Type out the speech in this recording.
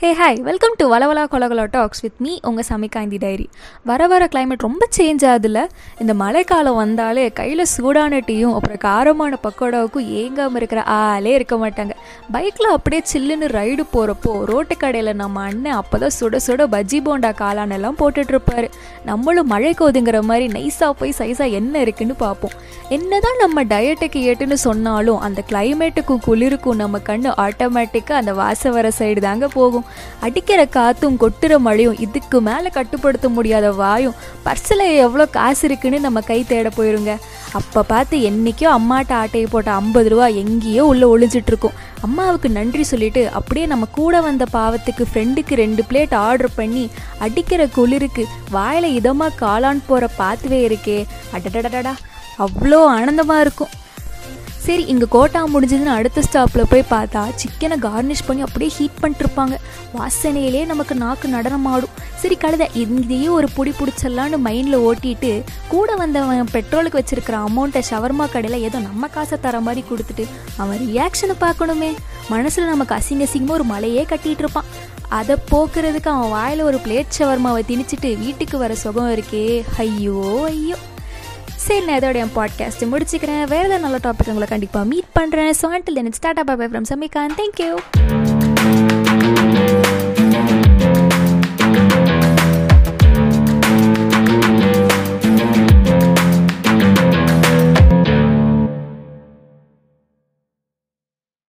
Hey hi welcome to Valavala Kolakala talks with me உங்கள் Samikanthi diary. வர வர climate ரொம்ப சேஞ்ச் ஆகுதுல்ல? இந்த மழைக்காலம் வந்தாலே கையில் சூடான டீயும் அப்புறம் காரமான பக்கோடாவுக்கும் ஏங்காமல் இருக்கிற ஆளே இருக்க மாட்டாங்க. பைக்கில் அப்படியே சில்லுன்னு ரைடு போகிறப்போ ரோட்டு கடையில் நம்ம அண்ணன் அப்போ தான் சுட சுட பஜ்ஜி போண்டா காளானெல்லாம் போட்டுட்ருப்பாரு நம்மளும் மழைக்கு ஒதுங்குற மாதிரி நைஸாக போய் சைஸாக என்ன இருக்குன்னு பார்ப்போம். என்ன தான் நம்ம டயட்டுக்கு ஏட்டுன்னு சொன்னாலும் அந்த கிளைமேட்டுக்கும் குளிருக்கும் நம்ம கண்ணு ஆட்டோமேட்டிக்காக அந்த வாச வர சைடு தாங்க போகும். அடிக்கிற காற்றும் கொட்டுற மழையும் இதுக்கு மேலே கட்டுப்படுத்த முடியாத வாயும். பர்ஸில் எவ்வளோ காசு இருக்குன்னு நம்ம கை தேட போயிருங்க. அப்போ பார்த்து என்றைக்கோ அம்மாட்ட ஆட்டையை போட்ட ஐம்பது ரூபா எங்கேயோ உள்ளே ஒளிஞ்சிட்ருக்கும். அம்மாவுக்கு நன்றி சொல்லிட்டு அப்படியே நம்ம கூட வந்த பாவத்துக்கு ஃப்ரெண்டுக்கு ரெண்டு பிளேட் ஆர்டர் பண்ணி அடிக்கிற குளிருக்கு வாயில் இதமாக காளான் போகிற பாத்துவே இருக்கே. அடடடடா அவ்வளோ ஆனந்தமாக இருக்கும். சரி இங்கே கோட்டா முடிஞ்சதுன்னு அடுத்த ஸ்டாப்பில் போய் பார்த்தா சிக்கனை கார்னிஷ் பண்ணி அப்படியே ஹீட் பண்ணிட்டுருப்பாங்க. வாசனையிலே நமக்கு நாக்கு நடனமாடும். சரி கழுத இங்கேயே ஒரு பிடி பிடிச்சிடலான்னு மைண்டில் ஓட்டிட்டு கூட வந்தவன் பெட்ரோலுக்கு வச்சிருக்கிற அமௌண்ட்டை ஷவர்மா கடையில் ஏதோ நம்ம காசை தர மாதிரி கொடுத்துட்டு அவன் ரியாக்ஷனை பார்க்கணுமே. மனசில் நமக்கு அசிங்க அசிங்கமாக ஒரு மலையே கட்டிகிட்டு இருப்பான். அதை போக்குறதுக்கு அவன் வாயில் ஒரு பிளேட் ஷவர்மாவை திணிச்சிட்டு வீட்டுக்கு வர சுகம் இருக்கே. ஐயோ ஐயோ. சரி நான் இதோட என் பாட்காஸ்ட் முடிச்சுக்கிறேன். வேறு ஏதாவது நல்ல டாபிக் உங்களை கண்டிப்பாக மீட் பண்ணுறேன் so until then start up from Samikan thank you